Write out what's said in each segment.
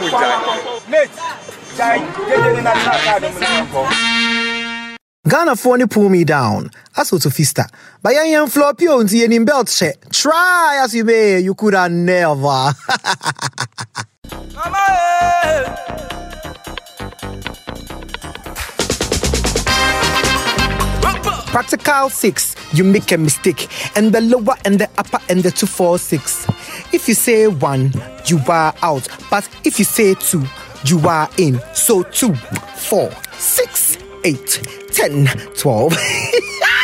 food, Jack. Mate, Ghana for ni pull me down. Aso to fista. But yeah, yeah, floor pio into any belt check. Try as you may, you could have never. Mama, Practical 6 you make a mistake, and the lower and the upper and the two, four, six. If you say one, you are out, but if you say two, you are in. So two, four, six, eight, ten, twelve.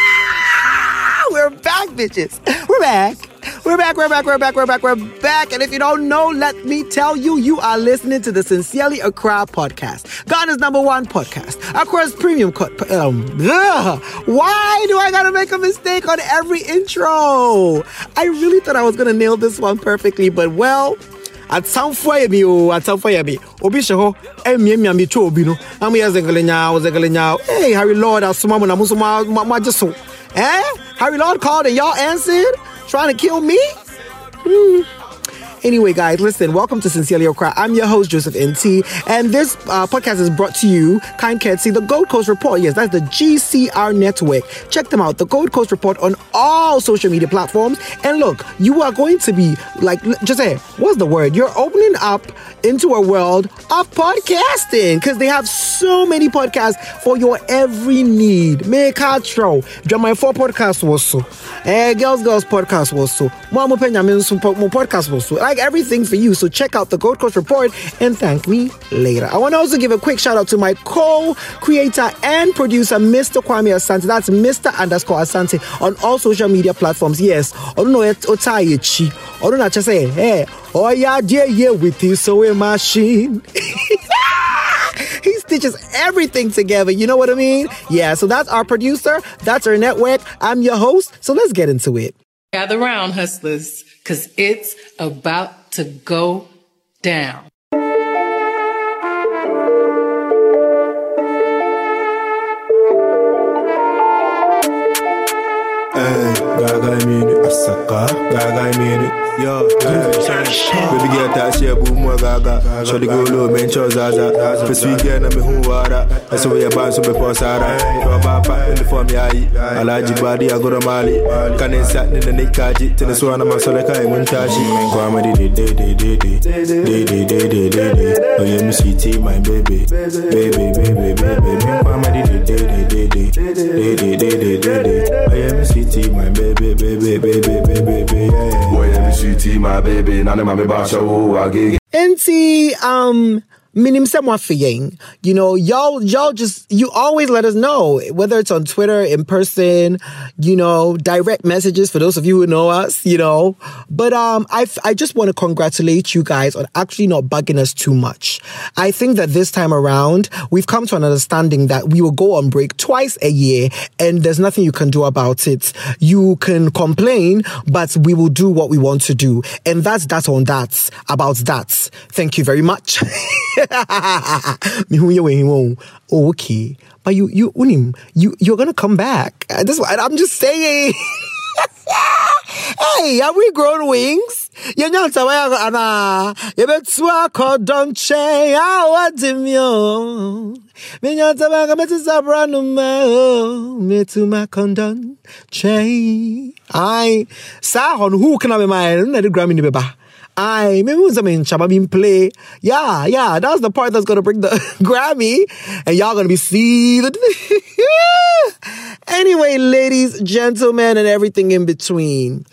We're back, bitches. We're back. We're back, we're back, we're back, we're back, we're back. And if you don't know, let me tell you, you are listening to the Sincerely Accra podcast, Ghana's number one podcast, Accra's premium. Co- um, why do I gotta make a mistake on every intro? I really thought I was gonna nail this one perfectly, but well, at some point me oh at some point me obi hye hɔ ɛmiamia me twa obi no na moyɛ zengelenya zengelenya hey harry lord asoma mo na mo so moagye so eh? Harry lord called and y'all answered? Trying to kill me? Hmm. Anyway, guys, listen, welcome to Sincerely Accra. I'm your host, Joseph NT, and this uh, podcast is brought to you, kind courtesy, the Gold Coast Report. Yes, that's the GCR network. Check them out, the Gold Coast Report on all social media platforms. And look, you are going to be like, just say, what's the word? You're opening up into a world of podcasting because they have so many podcasts for your every need. Make outro. Drama 4 podcast was so. Eh, Girls Girls podcast was so. Mama Penyamin podcast was so like everything for you. So check out the Gold Coast Report and thank me later. I want to also give a quick shout out to my co-creator and producer, Mr. Kwame Asante. That's Mr. underscore Asante on all social media platforms. Yes, know Otayechi. Just say, hey, oh yeah, dear, yeah, with his sewing machine. he stitches everything together. You know what I mean? Yeah, so that's our producer. That's our network. I'm your host. So let's get into it. Gather round, hustlers because it's about to go down. Hey, gaga mini asaka gaga mini Yo, baby girl ta ce abubuwa gaga Shawty go low man cho zaza Fes we girl na me hun wara Esa we ban so be po sara Yo papa uniform yayi Alaji body a goro mali Kanin sa ni da nikaji Tana so na masala kai mun tashi Kwa ma di di di di di Di di di di di di Oh yeah me sweetie my baby Baby baby baby Kwa ma di di di di di Di di di di di Oh yeah me sweetie my baby baby, baby, baby, baby, baby, yeah. Boy, let me shoot my baby, now them have me bash, oh, I get. NT, um, minim moafe you know y'all y'all just you always let us know whether it's on twitter in person you know direct messages for those of you who know us you know. But um i i just want to congratulate you guys on actually not bugging us too much. I think that this time around we've come to an understanding that we will go on break twice a year and there's nothing you can do about it. You can complain but we will do what we want to do. And that's that on that about that. Thank you very much Mihu yo won't. Okay, but you you unim you you're gonna come back. That's what I'm just saying. hey, have we grown wings? yenyansa waya ana yebetu akọdọnche awa dị m yo menyansa waya ka metu sabranu ma o metu ma kọndọnche ai saa hɔ no hu kana bɛ ma na de grammy ni bɛ. I Chaba being play. Yeah, yeah, that's the part that's gonna bring the Grammy, and y'all gonna be see the. anyway, ladies, gentlemen, and everything in between.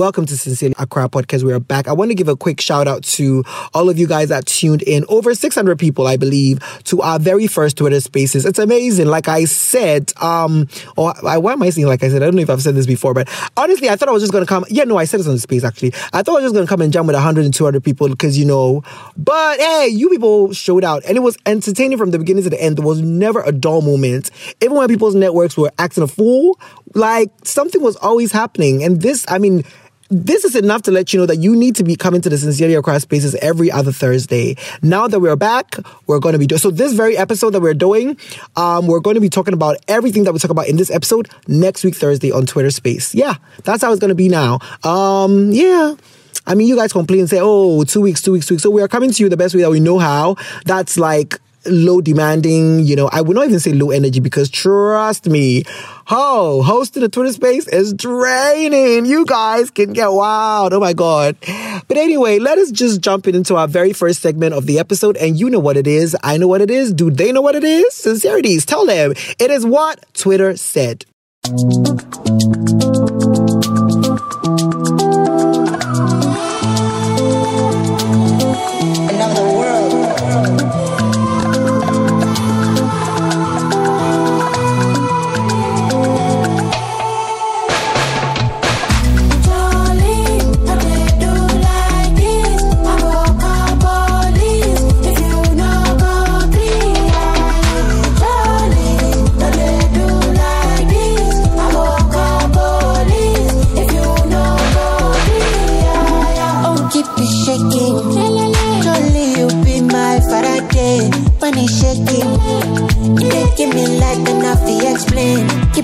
Welcome to Sincerely Accra Podcast. We are back. I want to give a quick shout out to all of you guys that tuned in. Over 600 people, I believe, to our very first Twitter Spaces. It's amazing. Like I said, um, or I, why am I saying like I said? I don't know if I've said this before, but honestly, I thought I was just going to come. Yeah, no, I said this on the space actually. I thought I was just going to come and jam with 100 and 200 people because you know, but hey, you people showed out and it was entertaining from the beginning to the end. There was never a dull moment. Even when people's networks were acting a fool, like something was always happening. And this, I mean, this is enough to let you know that you need to be coming to the Sincerely Accra Spaces every other Thursday. Now that we're back, we're going to be doing so. This very episode that we're doing, um, we're going to be talking about everything that we talk about in this episode next week Thursday on Twitter Space. Yeah, that's how it's going to be now. Um, yeah. I mean, you guys complain and say, oh, two weeks, two weeks, two weeks. So we are coming to you the best way that we know how. That's like low demanding, you know, I would not even say low energy because trust me, oh, hosting a Twitter space is draining. You guys can get wild. Oh my God. But anyway, let us just jump into our very first segment of the episode. And you know what it is. I know what it is. Do they know what it is? Sincerities. Tell them. It is what Twitter said.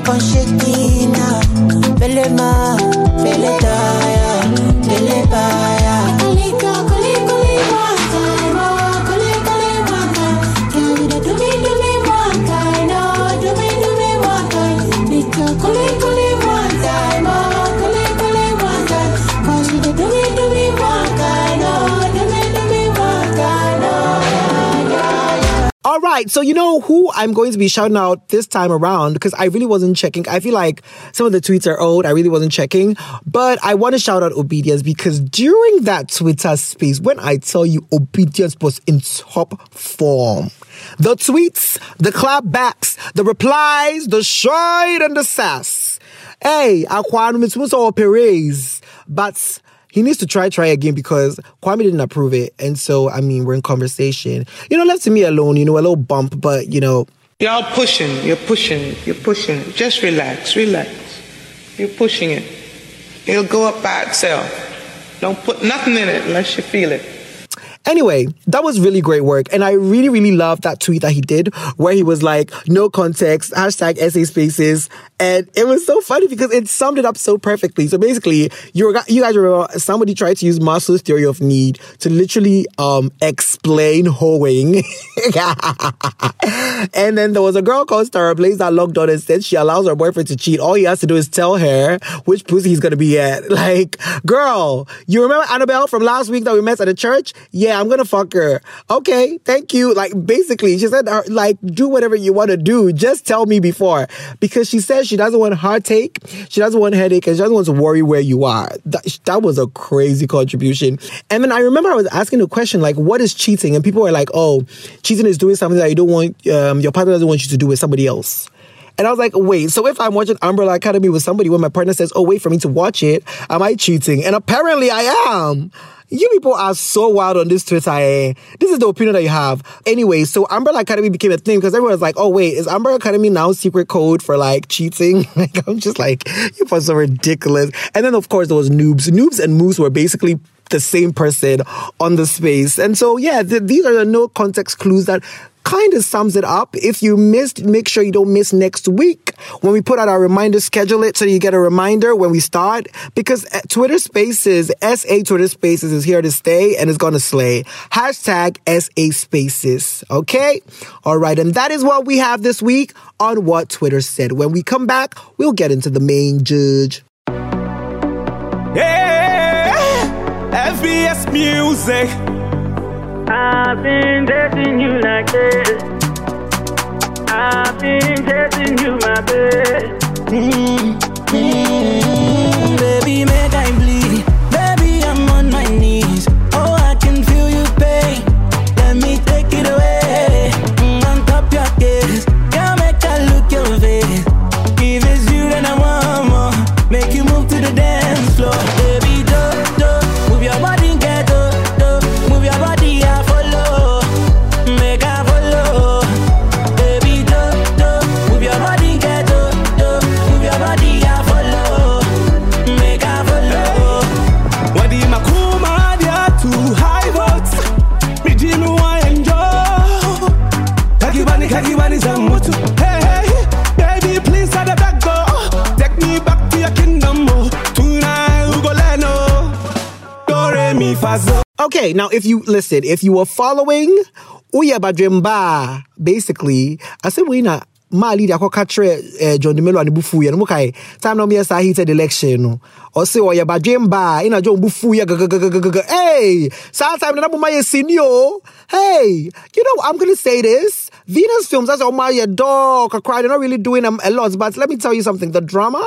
con shit right. So you know who I'm going to be shouting out this time around because I really wasn't checking. I feel like some of the tweets are old. I really wasn't checking, but I want to shout out Obedience because during that Twitter space, when I tell you Obedience was in top form, the tweets, the clapbacks, the replies, the shade and the sass. Hey, Aquan Mitsumo Perez, but he needs to try, try again because Kwame didn't approve it. And so, I mean, we're in conversation. You know, left me alone, you know, a little bump, but, you know. Y'all pushing, you're pushing, you're pushing. Just relax, relax. You're pushing it. It'll go up by itself. Don't put nothing in it unless you feel it. Anyway, that was really great work. And I really, really loved that tweet that he did where he was like, no context, hashtag SA spaces. And it was so funny because it summed it up so perfectly. So basically, you you guys remember somebody tried to use Maslow's theory of need to literally um, explain hoeing. and then there was a girl called Stara Blaze that logged on and said she allows her boyfriend to cheat. All he has to do is tell her which pussy he's gonna be at. Like, girl, you remember Annabelle from last week that we met at the church? Yeah, I'm gonna fuck her. Okay, thank you. Like basically, she said, uh, like, do whatever you want to do. Just tell me before, because she says she doesn't want heartache, she doesn't want headache, and she doesn't want to worry where you are. That, that was a crazy contribution. And then I remember I was asking the question like, what is cheating? And people were like, oh, cheating is doing something that you don't want, um, your partner doesn't want you to do with somebody else. And I was like, wait, so if I'm watching Umbrella Academy with somebody when my partner says, oh, wait for me to watch it, am I cheating? And apparently I am. You people are so wild on this Twitter. Eh? This is the opinion that you have. Anyway, so Umbrella Academy became a thing because everyone was like, oh, wait, is Umbrella Academy now secret code for like cheating? like, I'm just like, you are so ridiculous. And then, of course, there was Noobs. Noobs and Moose were basically the same person on the space. And so, yeah, th- these are the no context clues that kind of sums it up. If you missed, make sure you don't miss next week when we put out our reminder, schedule it so you get a reminder when we start because uh, Twitter Spaces, SA Twitter Spaces is here to stay and is going to slay. Hashtag SA Spaces. Okay. All right. And that is what we have this week on what Twitter said. When we come back, we'll get into the main judge. Yeah, FBS music. I've been dating you like this. I've been dating you, my baby. Mm-hmm. Baby, make I bleed. Okay, now if you listen, if you were following Uya Badremba, basically, I said we na ma leader akɔka kyerɛ eh, john Dumelo a ne bufu no mokae time na ɔmyɛ saa heated election no. Ɔse ɔyɛ badwemba ina john bufu gagagagagaga hey saa time na sini o hey you know i'm gonna say this venus films that's ɔma yɛ dog kakra they're not really doing um, a lot but let me tell you something the drama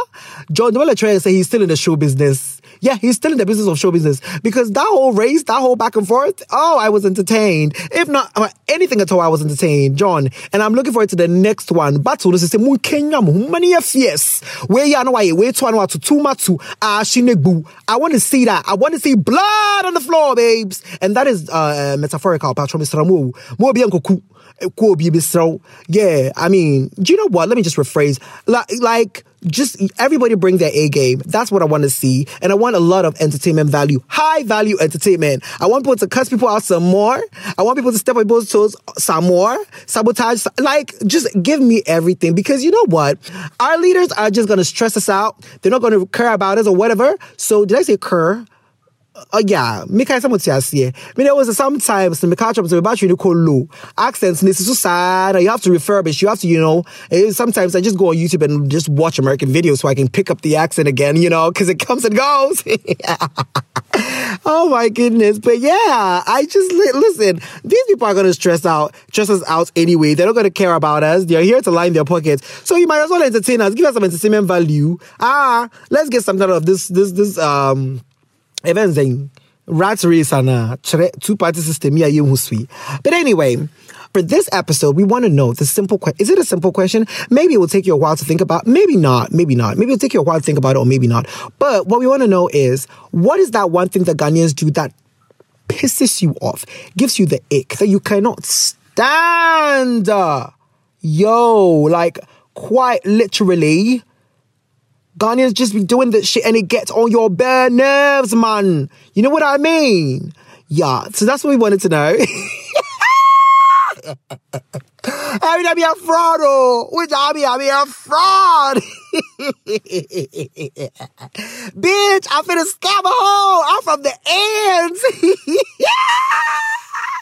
john Dumelo trying say he's still in the show business yeah, he's still in the business of show business because that whole race, that whole back and forth, oh, I was entertained. If not uh, anything at all, I was entertained, John. And I'm looking forward to the next one. Battle, this is a Kenya, many fierce. Where you know why, wait to one to two matu, ah, shinegbu. I want to see that. I want to see blood on the floor, babes. And that is uh, metaphorical, Patron Mr. Ramu. Mo bianco yeah, I mean, do you know what? Let me just rephrase. Like, like, just everybody bring their A game. That's what I want to see. And I want a lot of entertainment value, high value entertainment. I want people to cuss people out some more. I want people to step on people's toes some more, sabotage, like, just give me everything because you know what? Our leaders are just going to stress us out. They're not going to care about us or whatever. So, did I say cur? Uh, yeah, somewhat yes, yeah. I mean, there was sometimes the catch up to the battery call low accents. This is so sad. You have to refurbish. You have to, you know. eh, Sometimes I just go on YouTube and just watch American videos so I can pick up the accent again, you know, because it comes and goes. oh my goodness! But yeah, I just li- listen. These people are gonna stress out, stress us out anyway. They're not gonna care about us. They're here to line their pockets. So you might as well entertain us. Give us some entertainment value. Ah, let's get something out of this. This. This. Um events then rat race and two party system yeah you sweet. but anyway for this episode we want to know the simple question is it a simple question? Maybe it will take you a while to think about maybe not maybe not. Maybe it'll take you a while to think about it or maybe not. But what we want to know is what is that one thing that Ghanaians do that pisses you off gives you the ick that you cannot stand? Yo like quite literally Ghanaians just be doing this shit and it gets on your bare nerves, man. You know what I mean? Yeah, so that's what we wanted to know. Oh. I mean, I be a fraud, oh. Which I be, I be a fraud. Bitch, I'm finna scam a hole. I'm from the ends.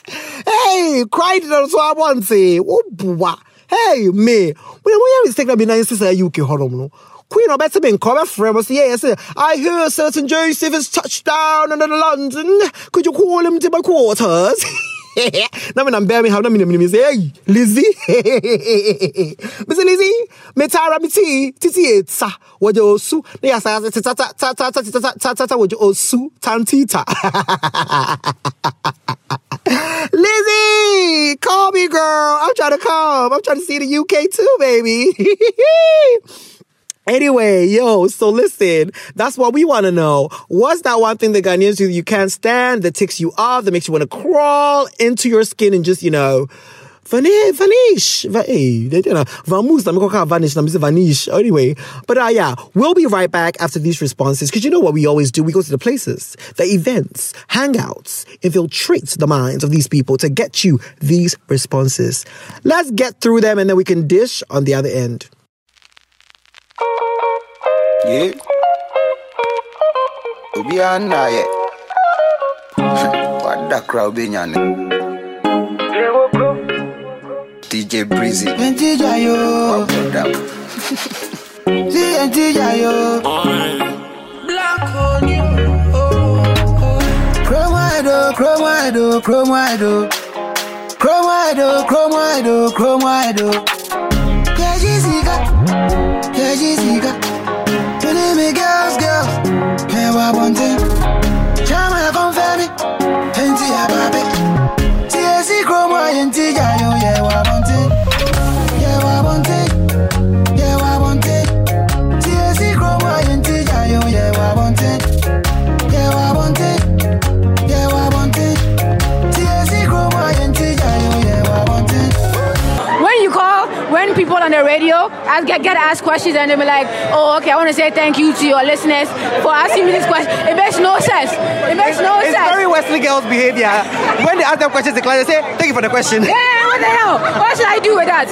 hey, cried it on so I want to. Oh. Hey, me. We have mistake that be nice to say UK horror, no. Queen better been come friend was yes. I hear certain Joseph has touched down in London. Could you call him to my quarters? na mbea me how na me say hey Lizzie say Lizzie me tara me ti titi etsa woje osu na ya sa ta ta ta ta ta ta ta ta ta ta woje osu tantita Lizzie call me girl I'm trying to come I'm trying to see the UK too baby Anyway, yo, so listen, that's what we want to know. What's that one thing that Ghanaians do you can't stand, that ticks you off, that makes you want to crawl into your skin and just, you know, vanish, vanish, va- hey, they- you know, vamos, I'm to vanish, I'm vanish. Anyway, but uh, yeah, we'll be right back after these responses because you know what we always do? We go to the places, the events, hangouts, infiltrate the minds of these people to get you these responses. Let's get through them and then we can dish on the other end. Yeah. Obiara nna yɛ. Wada kora obenya ne. DJ Breezy. Ntija yo, Wabrɔda. si ntija yo. Black on you. Chrome wide, oh, chrome wide, oh, chrome wide, oh. Chrome wide, oh, chrome wide, oh, chrome wide, oh. Ask, get, get asked questions and they'll be like, oh, okay, I want to say thank you to your listeners for asking me this question. It makes no sense. It makes no it's sense. very Wesley girls' behavior. When they ask them questions, they class, they say, thank you for the question. Yeah, what the hell? What should I do with that?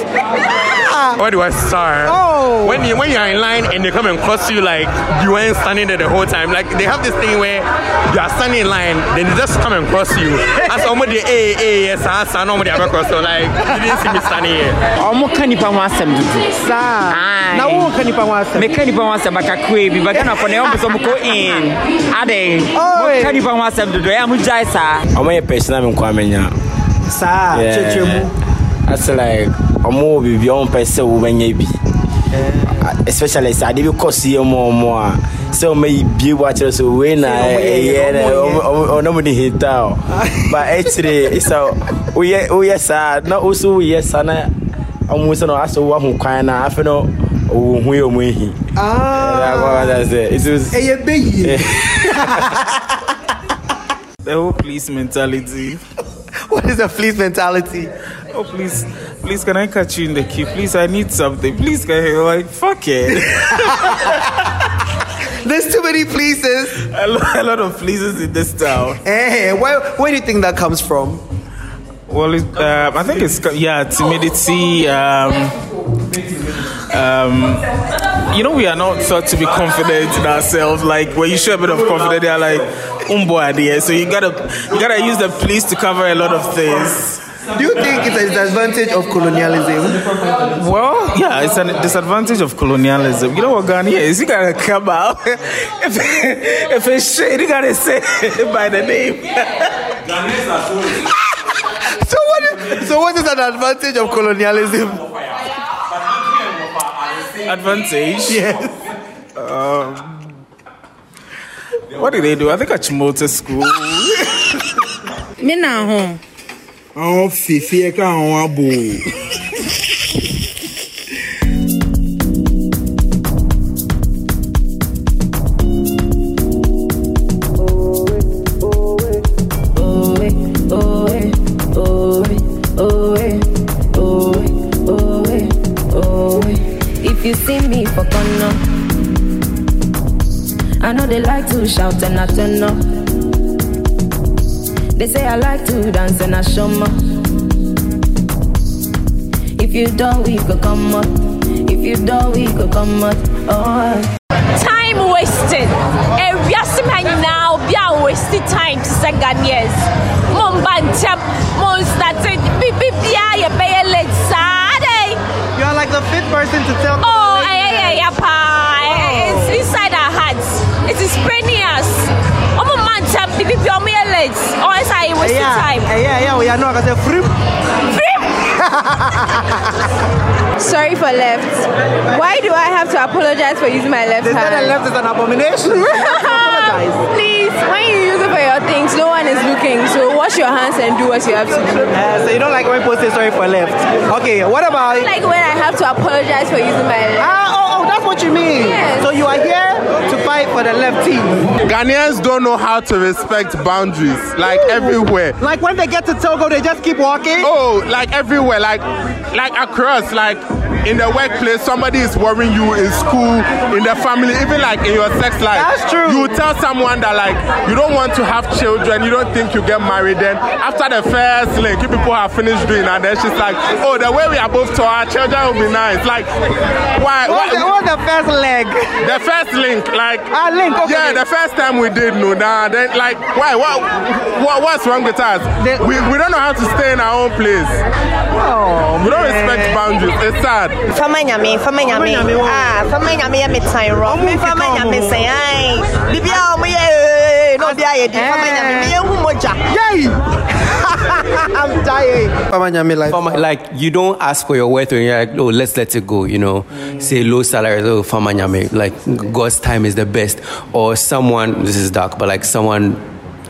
What do I start? Oh. When you when you're in line and they come and cross you like you weren't standing there the whole time. Like they have this thing where you are standing in line, then they just come and cross you. As somebody hey hey yes I saw nobody ever cross so like you didn't see me standing here. ɔmo ka nipa ho asɛm dodo Saa. Na wo ka nipa ho asɛm. meka nipa ho asɛm akakraa bi baghanafoɔ ne ɔmo sɛ ɔmo kɔ in adɛn Oi. moka nipa ho asɛm dodo ɛa mogyae saa ɔmo yɛ pɛsina mi nkwa menya Saa. Kyerɛkyerɛ mu. like ɔmo wɔ biribi ɔmo pɛ sɛ wobɛnya bi especially sɛ ade bi kɔ so yɛ mu ɔmo a sɛ ɔmo yi bie bu akyerɛ so wei na ɛyɛ na ɔmo yɛ. ɔmo de hita o but akyire sɛ woyɛ woyɛ saa na woso woyɛ saa na ɔmo sɛ na asɛ woaho kwan na afei no ɔwɔ hu yɛ ɔmo ehi Ah. sɛ it was Ɛyɛ bɛyie. The whole police mentality. What is a fleece mentality? Oh, please, please, can I catch you in the queue? Please, I need something. Please, can you like fuck it? There's too many pleases. a, lot, a lot of pleases in this town. Hey, where, where do you think that comes from? Well, it, um, I think it's yeah, timidity. Um, um, you know, we are not thought to be confident in ourselves. Like when you show a bit of confidence, they are like, "Umbo idea." So you gotta you gotta use the police to cover a lot of things. Do you think it's a disadvantage of colonialism? Well, yeah, it's a disadvantage of colonialism. You know what Ghana is? You gotta come out. if, if it's shit, you gotta say it by the name. So what? Is, so what is an advantage of colonialism? Advantage? Yes. Um, what did they do? I think at Achimota school. Me na ho. Àwọn fìfì ẹ̀ka àwọn I know they like to shout and I turn up. They say I like to dance and I show more. If you don't, we could come up. If you don't, we could come up. Oh. time wasted ewiase ma nyinaa obi a waste time te sɛ ghanaians momba ntɛm monstate bibibia yɛbɛyɛ late saa dɛn You are like the fifth person to tell. oh ɛyɛyɛyɛ paa it's inside our hearts it is paining us ɔmomma ntɛm bibibia ɔmoyɛ late ɔyɛ sɛ ayɛ waste yeah, time Yeah, yeah, we are not gonna say free. Sorry for left. Why do I have to apologize for using my left They said hand? the left is an abomination. You apologize. Please, when you use it for your things, no one is looking. So wash your hands and do what you have to do. Uh, so you don't like when people say sorry for left. Okay, what about? Like when I have to apologize for using my left. Ah, that's what you mean. Yes. So you are here to fight for the left team. Ghanaians don't know how to respect boundaries, like everywhere. Like when they get to Togo, they just keep walking. Oh, like everywhere, like like across, like in the workplace, somebody is worrying you in school, in the family, even like in your sex life. That's true. You tell someone that like you don't want to have children, you don't think you get married. Then after the first link, you people have finished doing, and then she's like, "Oh, the way we are both to our children will be nice." Like, why? What's the, what's the first leg? The first link, like Ah, link. Okay. yeah, the first time we did no, nah, then like why? What? What? What's wrong with us? we, we don't know how to stay in our own place. Oh, we don't respect boundaries. It's sad. fama nyame fama nyame nyame ah fama nyame yɛ me tan rɔ me fama nyame sɛ ai bibia a ɔmo yɛ ee na ɔde ayɛ di fama nyame me yɛ hu mogya yɛyi I'm dying. Fama Nyame like. Farmer, like you don't ask for your worth when you're like, oh, let's let it go. You know, say low salary, oh, farmer nyame. Like God's time is the best. Or someone, this is dark, but like someone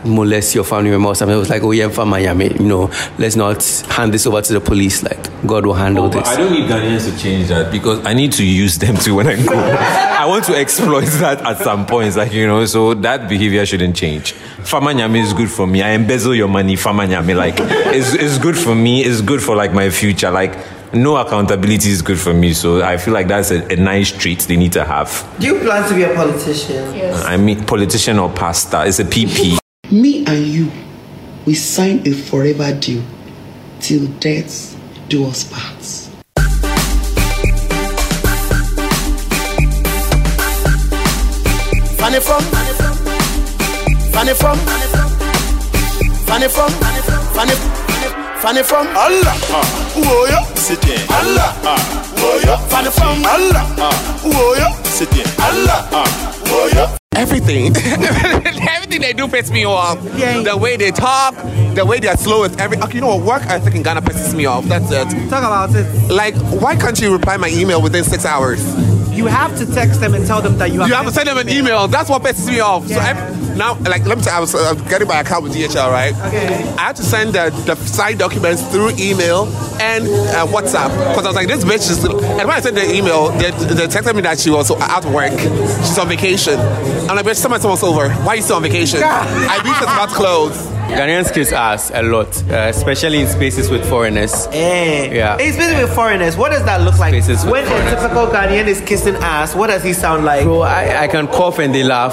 molest your family member or something. It was like, oh yeah, farmer nyame. You know, let's not hand this over to the police. Like God will handle oh, this. I don't need Ghanaians to change that because I need to use them too when I go. I want to exploit that at some points, like you know. So that behavior shouldn't change. Fama nyame is good for me. I embezzle your money, fama nyame. Like it's, it's good for me. It's good for like my future. Like no accountability is good for me. So I feel like that's a, a nice trait they need to have. Do you plan to be a politician? Yes. I mean, politician or pastor. It's a PP. Me and you, we sign a forever deal till death do us part. Fanny from, Fanny from, Fanny from, Fanny, Fanny from Allah. Whoa yo, sit there. Allah. Whoa yo, Fanny from Allah. Whoa yo, sit there. Allah. Everything. Everything they do pisses me off. The way they talk, the way they're slow with every. Okay, you know what? Work ethic in Ghana pisses me off. That's it. Talk about it. Like, why can't you reply my email within six hours? You have to text them and tell them that you have. You have to send them an email. That's what pisses me off. So every, now, like, let me tell you, I was uh, getting my account with DHL, right? Okay. I had to send the, the signed documents through email and uh, WhatsApp because I was like, this bitch is. And when I sent the email, they, they texted me that she was out of work. She's on vacation. I'm like, bitch, summer almost over. Why are you still on vacation? I beat is about close. Ghanaians kiss ass a lot, uh, especially in spaces with foreigners. Eh. Yeah. It's busy with foreigners. What does that look like? Spaces when a foreigners. typical Ghanaian is kissing ass, what does he sound like? Bro, I, I can cough and they laugh.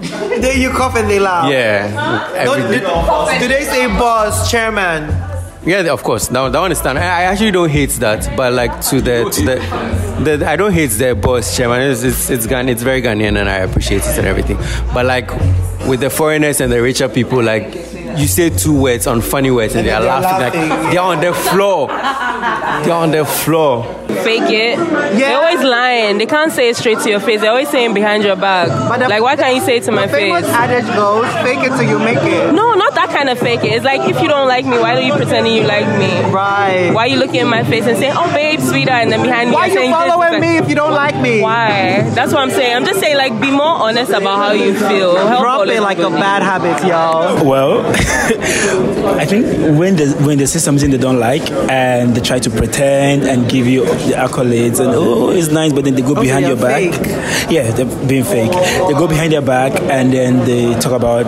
Then you cough and they laugh. Yeah. Don't- Every- do, do they say boss, chairman? Yeah, of course. That, that one is. I, I actually don't hate that, but like to the to the, the I don't hate the boss chairman. It's it's it's, Ghan, it's very Ghanaian and I appreciate it and everything. But like with the foreigners and the richer people, like you say two words on funny words and, And they're laughing, laughing. like they're on the floor. They're on the floor. Fake it. Yeah. They're always lying. They can't say it straight to your face. They're always saying behind your back. But like, why can't you say it to my the famous face? adage goes, fake it till you make it. No, not that kind of fake it. It's like if you don't like me, why are you pretending you like me? Right. Why are you looking in my face and saying, "Oh, babe, sweetheart," and then behind me, Why you're you saying this, following this, me if you don't like me? Why? That's what I'm saying. I'm just saying, like, be more honest about how you feel. Help Drop it like a bad habit, y'all. Well, I think when they when they see something they don't like and they try to pretend and give you the accolades and oh it's nice, but then they go Okay, behind your back. Yeah, they're being fake. They go behind your back and then they talk about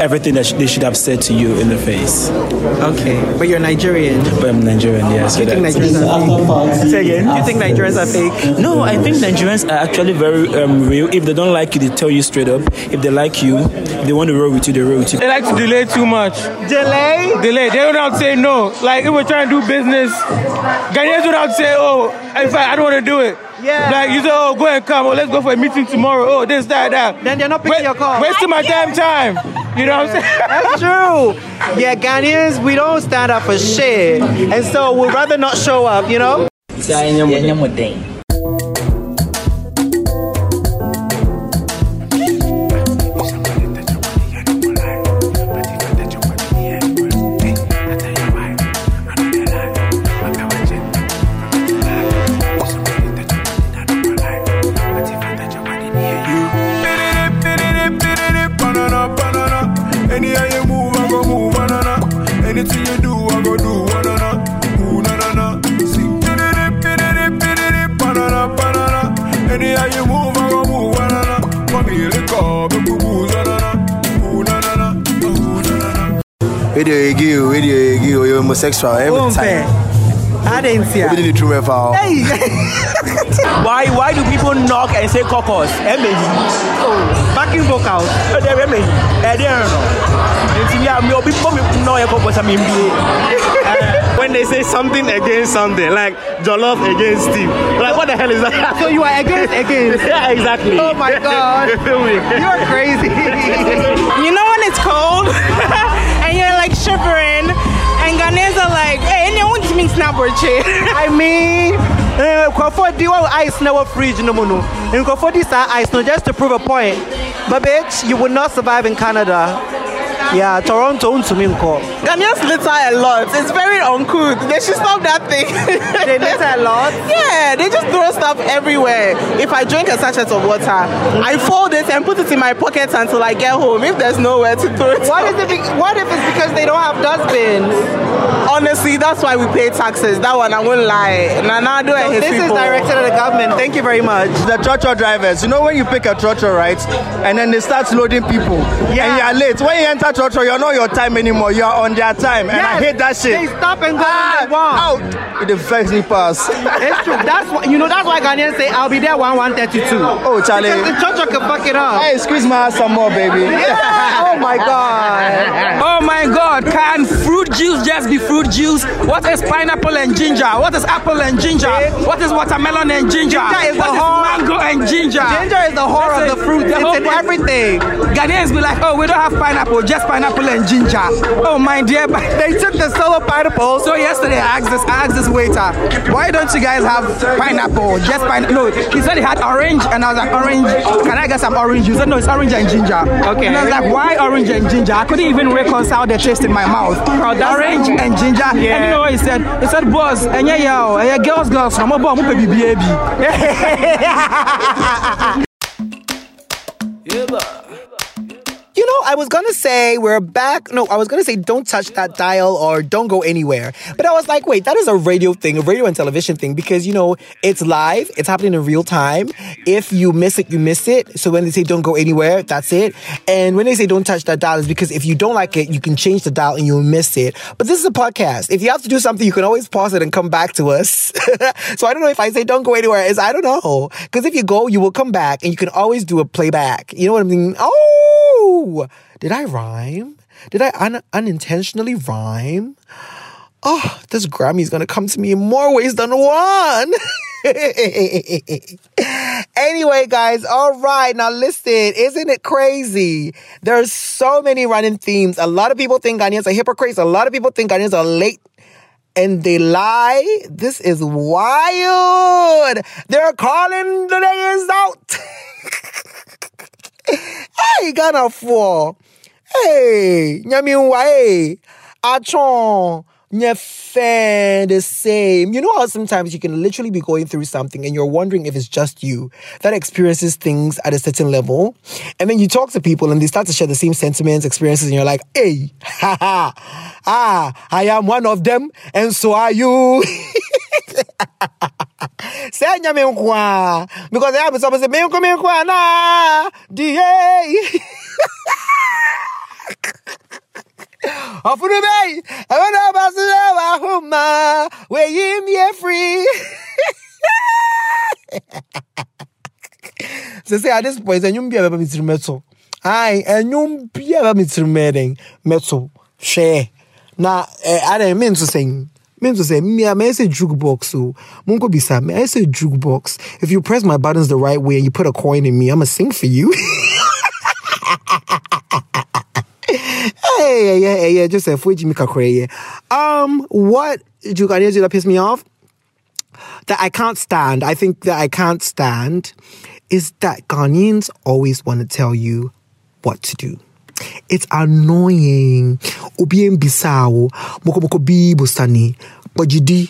everything that sh- they should have said to you in the face. Okay, but you're Nigerian. But I'm Nigerian, yes. You think Nigerians are fake? Say again. You think Nigerians are fake? No, I think Nigerians are actually very um, real. If they don't like you, they tell you straight up. If they like you, they want to roll with you, they roll with you. They like to delay too much. Delay? Delay. They don't have to say no. Like if we're trying to do business, Ghanaians don't have to say, oh, Oh, in fact, I don't want to do it. Yeah. Like you say, oh, go and come. Oh, let's go for a meeting tomorrow. Oh, this, that, that. Then they're not picking your call. Wasting my damn time. You know what I'm saying? That's true. Yeah, Ghanaians, we don't stand up for shit. And so we'd rather not show up, you know? Radio Egi, Radio Egi, you're homosexual every Unfair. time. I didn't see Obi di true mefa. Hey! why why do people knock and say caucus? Emehi. Backing vocals. Eh, they emehi. Eh, they don't know. Nti mi a mi obi mo mi know ye caucus am mbie. when they say something against something, like Jollof against Steve. Like, what the hell is that? So you are against against? yeah, exactly. Oh my god. You feel me? You're crazy. You know when it's cold and you're like shivering, and Ghanaians are like, hey, anyone to me snap or. I mean, uh, nkurɔfoɔ di wɔ ice na wɔ fridge no mu no nkurɔfoɔ di saa ice no just to prove a point. But bitch you will not survive in Canada yeah Toronto ntumi nkɔ Ghanaians litter a lot. It's very uncouth. They should stop that thing. they litter a lot? Yeah, they just throw stuff everywhere. If I drink a sachet of water, I fold it and put it in my pocket until I get home. If there's nowhere to throw it. What is it? be- What if it's because they don't have dustbins? Honestly, that's why we pay taxes. That one I won't lie. Nana do So his this is directed at the government. Thank you very much. The trotro drivers, you know when you pick a trotro, right? And then they start loading people. And you are late. When you enter Chocho, you're not your time anymore. You are on their time, and I hate that shit. They stop and go Ah, when they want. Out. It affects me pass. It's true. That's why you know. That's why Ghanaians say I'll be there one one thirty two. Oh, Charlie. Because the Chocho can fuck it up. Hey, squeeze my ass some more, baby. Yeah. Oh my god. Oh my god, can fruit juice just be fruit juice? What is pineapple and ginger? What is apple and ginger? What is watermelon and ginger? Ginger is the What whole- mango and ginger? Ginger is the whore of the fruit. It's in everything. Ghanaians be like, oh, we don't have pineapple, just pineapple and ginger. Oh my dear, but They took the solo pineapple. so yesterday I asked this, I asked this waiter, why don't you guys have pineapple? Just pineapple. No, he said he had orange, and I was like, orange. Can I get some orange juice? He said, no, it's orange and ginger. Okay. And I was like, why orange and ginger? I couldn't even reconcile the taste in my mouth. that's- orange and ginger. And you know what he said? He said, boss, and yeah, yeah, yeah, girls, girls, I'm baby, baby. I was gonna say we're back. No, I was gonna say don't touch that dial or don't go anywhere. But I was like, wait, that is a radio thing, a radio and television thing, because you know it's live, it's happening in real time. If you miss it, you miss it. So when they say don't go anywhere, that's it. And when they say don't touch that dial, is because if you don't like it, you can change the dial and you'll miss it. But this is a podcast. If you have to do something, you can always pause it and come back to us. so I don't know if I say don't go anywhere, is I don't know. Because if you go, you will come back and you can always do a playback. You know what I mean? Oh, did I rhyme? Did I un- unintentionally rhyme? Oh, this Grammy's gonna come to me in more ways than one. anyway, guys, all right, now listen, isn't it crazy? There's so many running themes. A lot of people think Ghanaians are hypocrites. A lot of people think Ghanaians are late and they lie. This is wild. They're calling the days out. hey, Ghana for. Hey, Nyamiwa, hey. Achon. Nyefe, the same. You know how sometimes you can literally be going through something and you're wondering if it's just you that experiences things at a certain level. And then you talk to people and they start to share the same sentiments, experiences, and you're like, hey, ha ha, ah, I am one of them, and so are you. senya é menkwa because I was supposed to menko menkwa na DA. Afunu bei, I wanna pass it over huma, we you me free. se sɛ at this point, ɛnyom bi a me mitiri. Ai, ɛnyom bi a bɛba me mɛden mɛto. Hwɛ. Na, eh, ɛ, adan mi nso sɛn. Me nso say me I may say jukebox so mungo bisa me I say jukebox if you press my buttons the right way and you put a coin in me I'ma sing for you hey, yeah, yeah, yeah, just Fuji Mika yeah. Um, what do that piss me off? That I can't stand. I think that I can't stand is that Ghanaians always want to tell you what to do. It's annoying. Obien bisao, moko moko bi bustani, bojidi,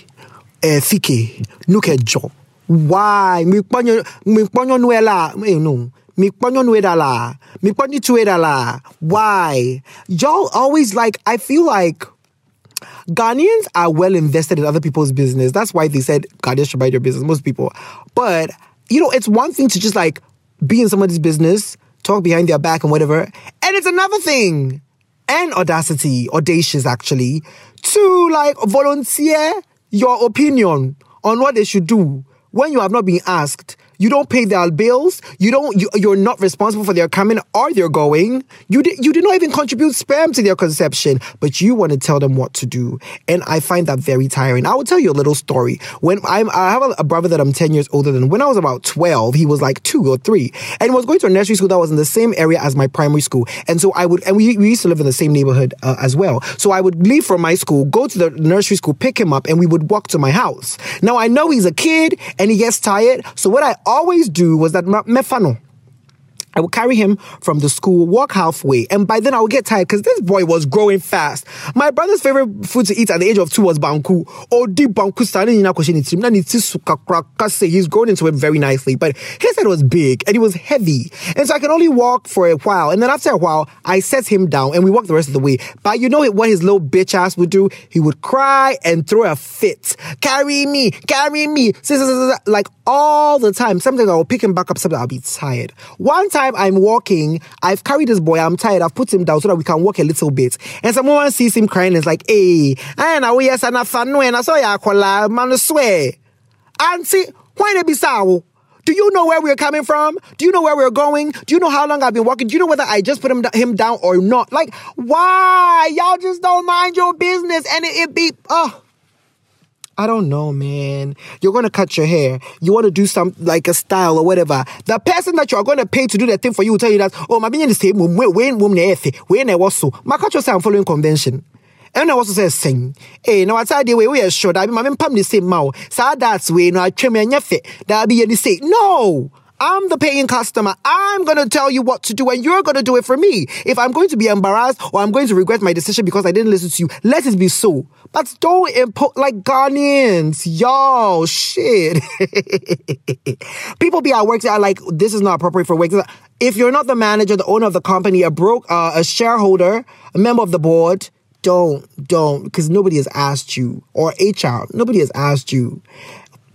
eh, fike, nuke jo. Why? Mi ponyo, mi ponyo nuela, eh, no. Mi ponyo nueda la. Mi ponyo tueda la. Why? Y'all always like, I feel like Ghanaians are well invested in other people's business. That's why they said Ghanaians should buy your business, most people. But, you know, it's one thing to just like be in somebody's business, talk behind their back and whatever. And it's another thing, and audacity, audacious actually, to like volunteer your opinion on what they should do when you have not been asked. You don't pay their bills. You don't. You, you're not responsible for their coming or their going. You did. You did not even contribute sperm to their conception, but you want to tell them what to do, and I find that very tiring. I will tell you a little story. When I'm, I have a, a brother that I'm ten years older than. When I was about twelve, he was like two or three, and was going to a nursery school that was in the same area as my primary school. And so I would, and we, we used to live in the same neighborhood uh, as well. So I would leave from my school, go to the nursery school, pick him up, and we would walk to my house. Now I know he's a kid and he gets tired, so what I always do was that mefano. I would carry him from the school, walk halfway, and by then I would get tired because this boy was growing fast. My brother's favorite food to eat at the age of two was banku. Oh, deep banku standing in a He's grown into it very nicely, but his head was big and he was heavy. And so I could only walk for a while. And then after a while, I set him down and we walked the rest of the way. But you know what his little bitch ass would do? He would cry and throw a fit. Carry me, carry me, like all the time. Sometimes I will pick him back up, sometimes I'll be tired. One time time I'm walking, I've carried this boy, I'm tired, I've put him down so that we can walk a little bit. And someone sees him crying and is like, hey, ah, I know yes, and I when I saw ya kola, man, swear. Auntie, why be sour? Do you know where we're coming from? Do you know where we're going? Do you know how long I've been walking? Do you know whether I just put him, him down or not? Like, why? Y'all just don't mind your business and it, it be, oh. I don't know, man. You're gonna cut your hair. You want to do some like a style or whatever. The person that you're gonna pay to do that thing for you will tell you that, oh, my being the same when when when I was so. My you say I'm following convention. And I also say sing. Eh, hey, now I tell you we are sure that my pam the same mouth. So that's way no I trim and fit. That'll be any say. No. I'm the paying customer. I'm going to tell you what to do and you're going to do it for me. If I'm going to be embarrassed or I'm going to regret my decision because I didn't listen to you, let it be so. But don't impose like Ghanaians. Y'all, shit. People be at work, they are like, this is not appropriate for work. If you're not the manager, the owner of the company, a broke, uh, a shareholder, a member of the board, don't, don't, because nobody has asked you, or HR, nobody has asked you.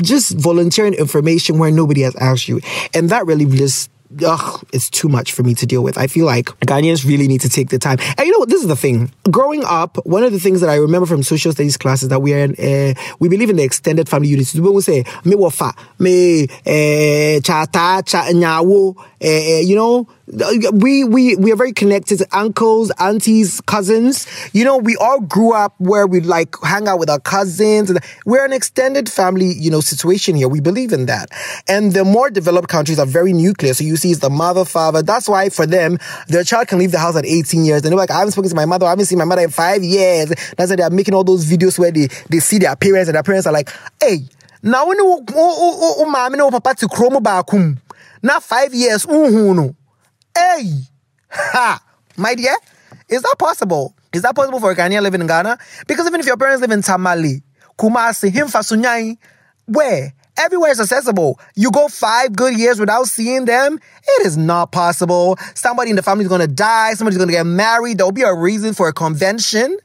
Just volunteering information where nobody has asked you. And that really just ugh, it's too much for me to deal with. I feel like Ghanaians really need to take the time. And you know what? This is the thing. Growing up, one of the things that I remember from social studies classes that we are in, uh, we believe in the extended family unit. So will say, me wafa, me cha chata, cha nyawo, eh, you know, we we we are very connected uncles, aunties, cousins. You know, we all grew up where we like hang out with our cousins, and we're an extended family, you know, situation here. We believe in that. And the more developed countries are very nuclear. So you see, it's the mother, father. That's why for them, their child can leave the house at 18 years, and they're like, I haven't spoken to my mother. I haven't seen my mother in five years. That's why they're making all those videos where they they see their parents, and their parents are like, Hey, now when you oh mommy no papa to chromo bakum. Not five years, uh no. Hey! Ha! My dear, is that possible? Is that possible for a Ghanaian living in Ghana? Because even if your parents live in Tamale, Kumasi, Himfa, Sunyani, where? Everywhere is accessible. You go five good years without seeing them, it is not possible. Somebody in the family is gonna die, somebody's gonna get married, there'll be a reason for a convention.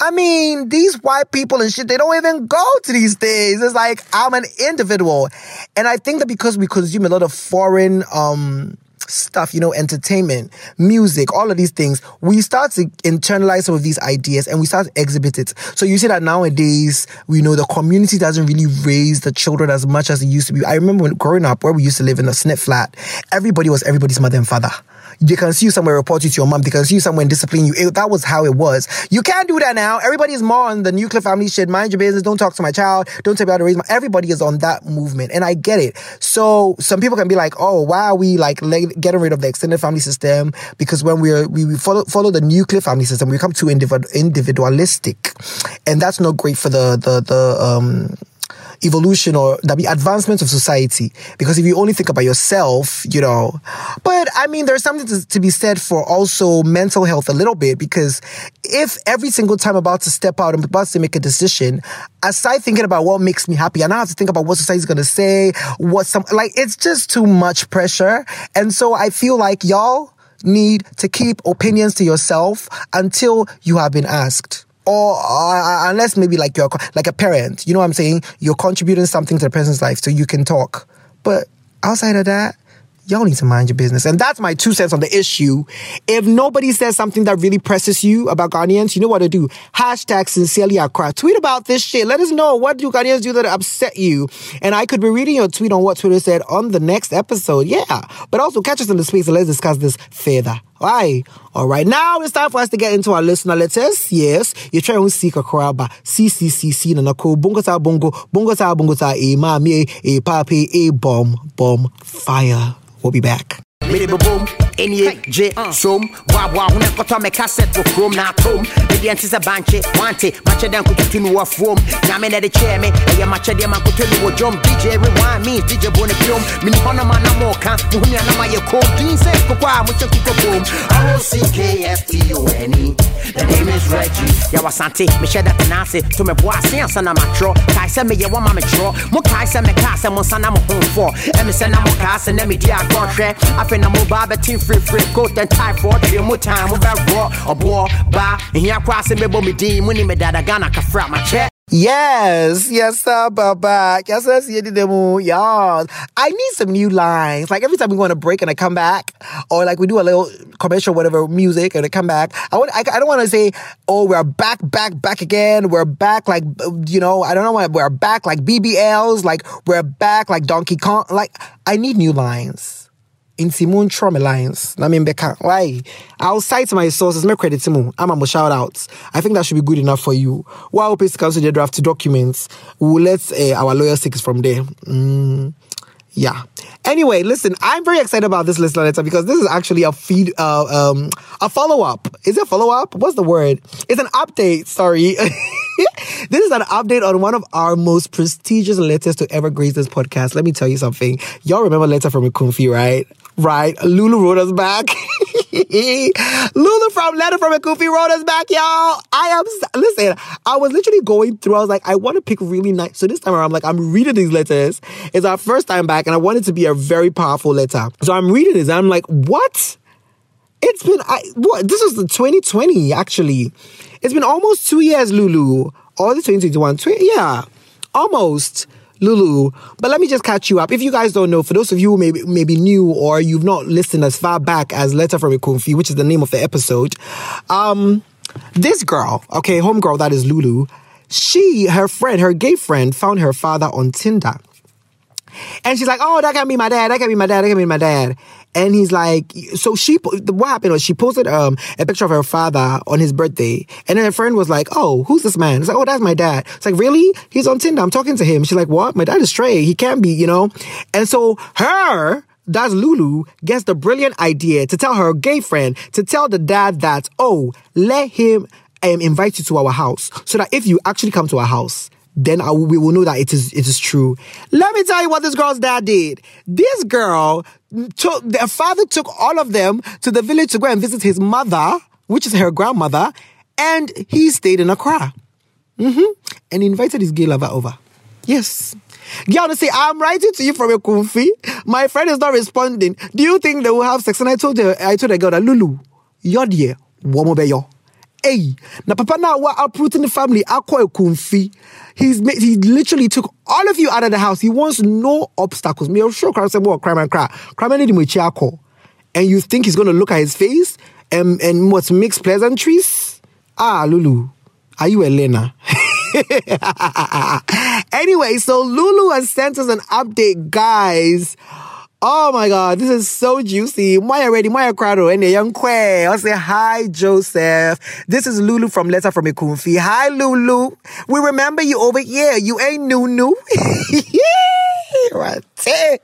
I mean, these white people and shit, they don't even go to these things. It's like, I'm an individual. And I think that because we consume a lot of foreign, um, stuff, you know, entertainment, music, all of these things, we start to internalize some of these ideas and we start to exhibit it. So you see that nowadays, we know the community doesn't really raise the children as much as it used to be. I remember when growing up, where we used to live in a snip flat, everybody was everybody's mother and father. They can see you somewhere, report you to your mom. They can see you somewhere and discipline you. It, that was how it was. You can't do that now. Everybody's more on the nuclear family shit. Mind your business. Don't talk to my child. Don't tell me how to raise my. Everybody is on that movement, and I get it. So some people can be like, "Oh, why are we like getting rid of the extended family system?" Because when we're we, we follow follow the nuclear family system, we become too individu- individualistic, and that's not great for the the the um evolution or the advancement of society. Because if you only think about yourself, you know, but I mean, there's something to, to be said for also mental health a little bit because if every single time I'm about to step out, I'm about to make a decision, aside thinking about what makes me happy, and I have to think about what society's gonna say, what some, like, it's just too much pressure. And so I feel like y'all need to keep opinions to yourself until you have been asked or uh, unless maybe like you're like a parent, you know what I'm saying? You're contributing something to the person's life so you can talk. But outside of that, y'all need to mind your business. And that's my two cents on the issue. If nobody says something that really presses you about Ghanaians, you know what to do. Hashtag sincerely Accra. Tweet about this shit. Let us know what do Ghanaians do that upset you. And I could be reading your tweet on what Twitter said on the next episode. Yeah. But also catch us in the space and let's discuss this further. Why? All right. Now it's time for us to get into our listener letters. Yes. You try to seek a crab. CCCC na nako. Bongo sa bongo. Bongo sa bongo sa e mami e papi e bomb bomb fire. We'll be back. Mede boom, enye, je, som Wabwa, hune koto me cassette wo chrome na tom Mede enti se banche, wante Mache den kututu nu wa fom Nyame ne de chair me Eye mache de man kutu nu wa jom DJ rewind me, DJ bone film Mini hono man na moka Muhuni ya nama ye cold Din se kukwa, muche kuko boom R-O-C-K-S-T-O-N-E The name is Reggie. Yawa sante, me share that finance To me boa, se ansa na matro. Kai se me ye wa ma me draw Mo kai se me ka se mo sa na mo home for. Emi se na mo ka se ne me di akɔhwɛ Afei na mo ba bɛte mfirifiri coat and tie for twe mu time mo bɛworɔ ɔboɔ ba ɛhia koraa sɛ mɛbɔ me din mu ne me dada ghana kafra makyɛ Yes, yes, sir, Baba. Yes, yes, yes, yes. I need some new lines. Like every time we go on a break and I come back, or like we do a little commercial, whatever, music, and I come back. I want. I, I don't want to say, "Oh, we're back, back, back again." We're back, like you know. I don't know. why We're back like BBLs. Like we're back like Donkey Kong. Like I need new lines. Nti mu ntwerɛ me I mean, membɛka why i'll cite my sources me credit to mu ama mo shout outs i think that should be good enough for you while sika so de draft documents we'll let uh, our lawyer take it from there mm. Yeah. Anyway, listen, I'm very excited about this listener letter because this is actually a feed, uh, um, a follow up. Is it a follow up? What's the word? It's an update. Sorry. this is an update on one of our most prestigious letters to ever grace this podcast. Let me tell you something. Y'all remember letter from Kumfi, right? Right. Lulu wrote us back. Lulu from Letter from Akufi wrote us back, y'all. I am, listen, I was literally going through, I was like, I want to pick really nice. So this time around, I'm like, I'm reading these letters. It's our first time back, and I want it to be a very powerful letter. So I'm reading this, and I'm like, what? It's been, I, what? This was the 2020, actually. It's been almost two years, Lulu. All the 2021. yeah, almost. Lulu. But let me just catch you up. If you guys don't know, for those of you who may, may be new or you've not listened as far back as Letter from a Kumfi, which is the name of the episode, um, this girl, okay, homegirl, that is Lulu, she, her friend, her gay friend, found her father on Tinder. And she's like, oh, that can be my dad, that can be my dad, that can be my dad. And he's like, so she, what happened was she posted um, a picture of her father on his birthday. And then her friend was like, oh, who's this man? It's like, oh, that's my dad. It's like, really? He's on Tinder. I'm talking to him. She's like, what? My dad is straight. He can't be, you know? And so her, that's Lulu, gets the brilliant idea to tell her gay friend to tell the dad that, oh, let him um, invite you to our house so that if you actually come to our house, then I, we will know that it is it is true. Let me tell you what this girl's dad did. This girl took their father took all of them to the village to go and visit his mother, which is her grandmother, and he stayed in Accra. Mm-hmm. And invited his gay lover over. Yes. Girl, say, I'm writing to you from a kumfi. My friend is not responding. Do you think they will have sex? And I told her, I told the girl that Lulu, you're dear, be yo. Hey, now papa na wa uprooting the family akwa kumfi. He's made, he literally took all of you out of the house. He wants no obstacles. Me sure crime say what crime and cry. Crime and him And you think he's gonna look at his face and and what's mixed pleasantries? Ah, Lulu, are you Elena? anyway, so Lulu has sent us an update, guys. Oh my God, this is so juicy. Maya ready, Maya Crado, and the young quay. I'll say hi, Joseph. This is Lulu from Letter from Ekumfi. Hi, Lulu. We remember you over here. You ain't new, new. right there.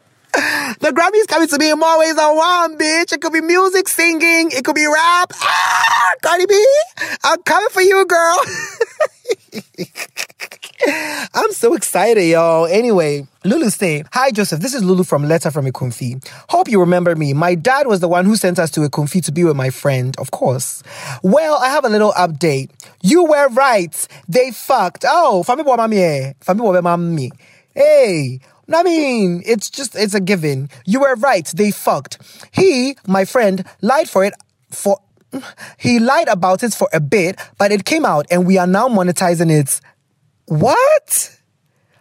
The Grammy's coming to me in more ways than one, bitch. It could be music, singing, it could be rap. Ah, Cardi B, I'm coming for you, girl. I'm so excited, y'all. Anyway, Lulu say, Hi Joseph, this is Lulu from Letter from Ekumfi. Hope you remember me. My dad was the one who sent us to Ekumfi to be with my friend, of course. Well, I have a little update. You were right. They fucked. Oh, bo eh? mami. Hey, I mean, it's just, it's a given. You were right. They fucked. He, my friend, lied for it for, he lied about it for a bit, but it came out and we are now monetizing it what?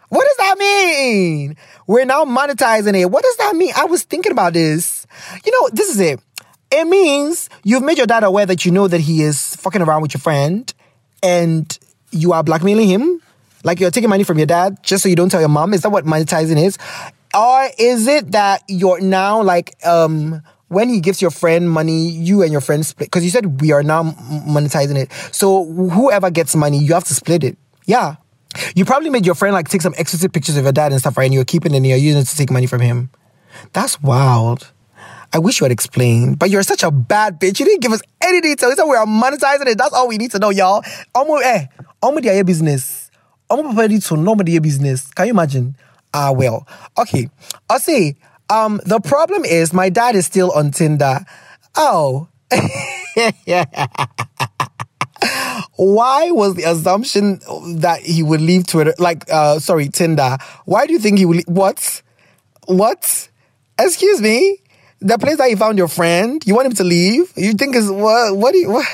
What does that mean? We're now monetizing it. What does that mean? I was thinking about this. You know, this is it. It means you've made your dad aware that you know that he is fucking around with your friend and you are blackmailing him. Like you're taking money from your dad just so you don't tell your mom. Is that what monetizing is? Or is it that you're now like, um, when he gives your friend money, you and your friend split, because you said we are now monetizing it. So whoever gets money, you have to split it. Yeah. You probably made your friend like take some explicit pictures of your dad and stuff, right? And you're keeping it and you're using it to take money from him. That's wild. I wish you had explained, but you're such a bad bitch. You didn't give us any details. You said we are monetizing it. That's all we need to know, y'all. Almost, eh, almost their business. Papa need to know their business. Can you imagine? Ah, well. Okay. I see. um, the problem is my dad is still on Tinder. Oh. yeah. Why was the assumption that he would leave Twitter, like, uh, sorry, Tinder? Why do you think he would? Leave? What? What? Excuse me. The place that you found your friend, you want him to leave? You think is what? What do you? What?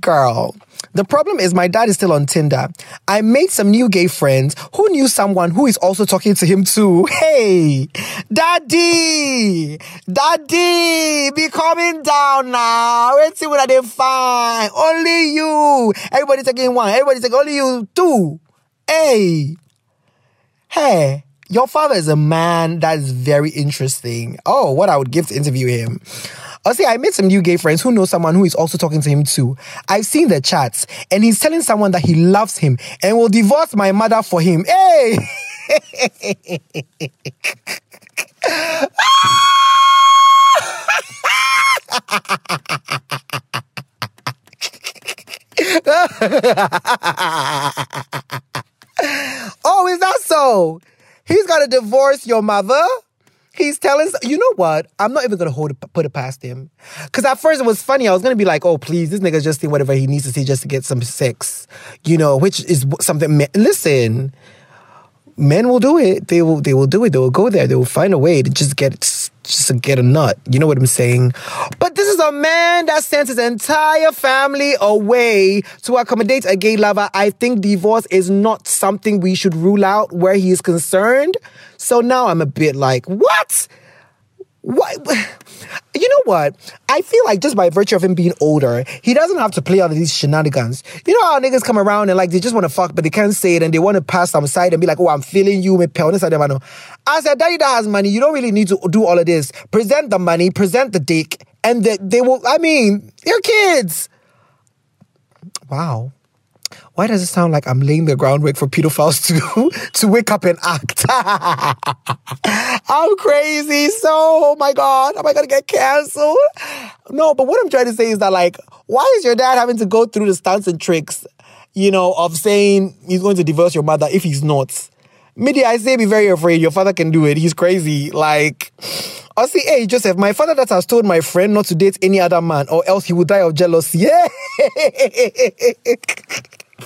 girl. The problem is my dad is still on Tinder. I made some new gay friends who knew someone who is also talking to him too. Hey, daddy, daddy, be coming down now. Let's see what they find. Only you. Everybody taking one. Everybody taking only you two. Hey, hey. Your father is a man that is very interesting. Oh, what I would give to interview him. Oh, I'll say I made some new gay friends who know someone who is also talking to him too. I've seen the chats, and he's telling someone that he loves him and will divorce my mother for him. Hey! oh, is that so? He's to divorce your mother? He's telling, you know what? I'm not even gonna hold it, put it past him. Cause at first it was funny. I was gonna be like, oh, please, this nigga's just saying whatever he needs to say just to get some sex, you know, which is something, listen, men will do it. They will, they will do it. They will go there. They will find a way to just get, just to get a nut. You know what I'm saying? But this is a man that sent his entire family away to accommodate a gay lover. I think divorce is not something we should rule out where he is concerned. So now I'm a bit like, what? What? You know what? I feel like just by virtue of him being older, he doesn't have to play all of these shenanigans. You know how niggas come around and like they just want to fuck, but they can't say it and they want to pass some side and be like, oh, I'm feeling you, me pal, this and that. I said, daddy that has money, you don't really need to do all of this. Present the money, present the dick, and they, they will, I mean, they're kids. Wow. Why does it sound like I'm laying the groundwork for pedophiles to, to wake up and act? I'm crazy. So, oh my God, am I going to get canceled? No, but what I'm trying to say is that, like, why is your dad having to go through the stunts and tricks, you know, of saying he's going to divorce your mother if he's not? Media, I say be very afraid. Your father can do it. He's crazy. Like, I see, hey, Joseph, my father that has told my friend not to date any other man or else he would die of jealousy. Yeah.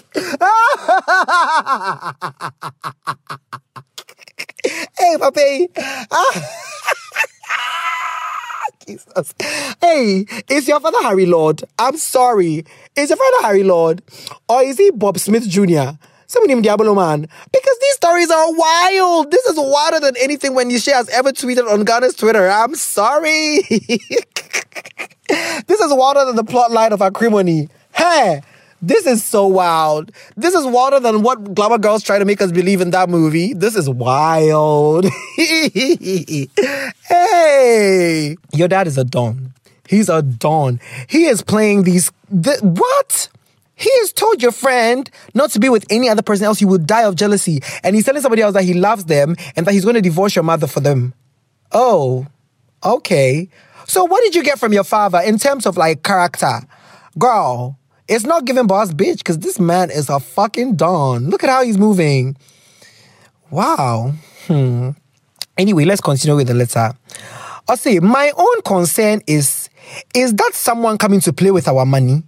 hey, papi. Jesus. Hey, is your father Harry Lord? I'm sorry. Is your father Harry Lord? Or is he Bob Smith Jr.? Some name Diablo man. Because these stories are wild. This is wilder than anything when Yeshe has ever tweeted on Ghana's Twitter. I'm sorry. this is wilder than the plot line of Acrimony. Hey, this is so wild. This is wilder than what Glamour Girls try to make us believe in that movie. This is wild. hey, your dad is a don. He's a don. He is playing these. Th- what? He has told your friend not to be with any other person else. You would die of jealousy. And he's telling somebody else that he loves them and that he's going to divorce your mother for them. Oh, okay. So what did you get from your father in terms of like character? Girl, it's not giving boss bitch because this man is a fucking don. Look at how he's moving. Wow. Hmm. Anyway, let's continue with the letter. I'll say my own concern is is that someone coming to play with our money?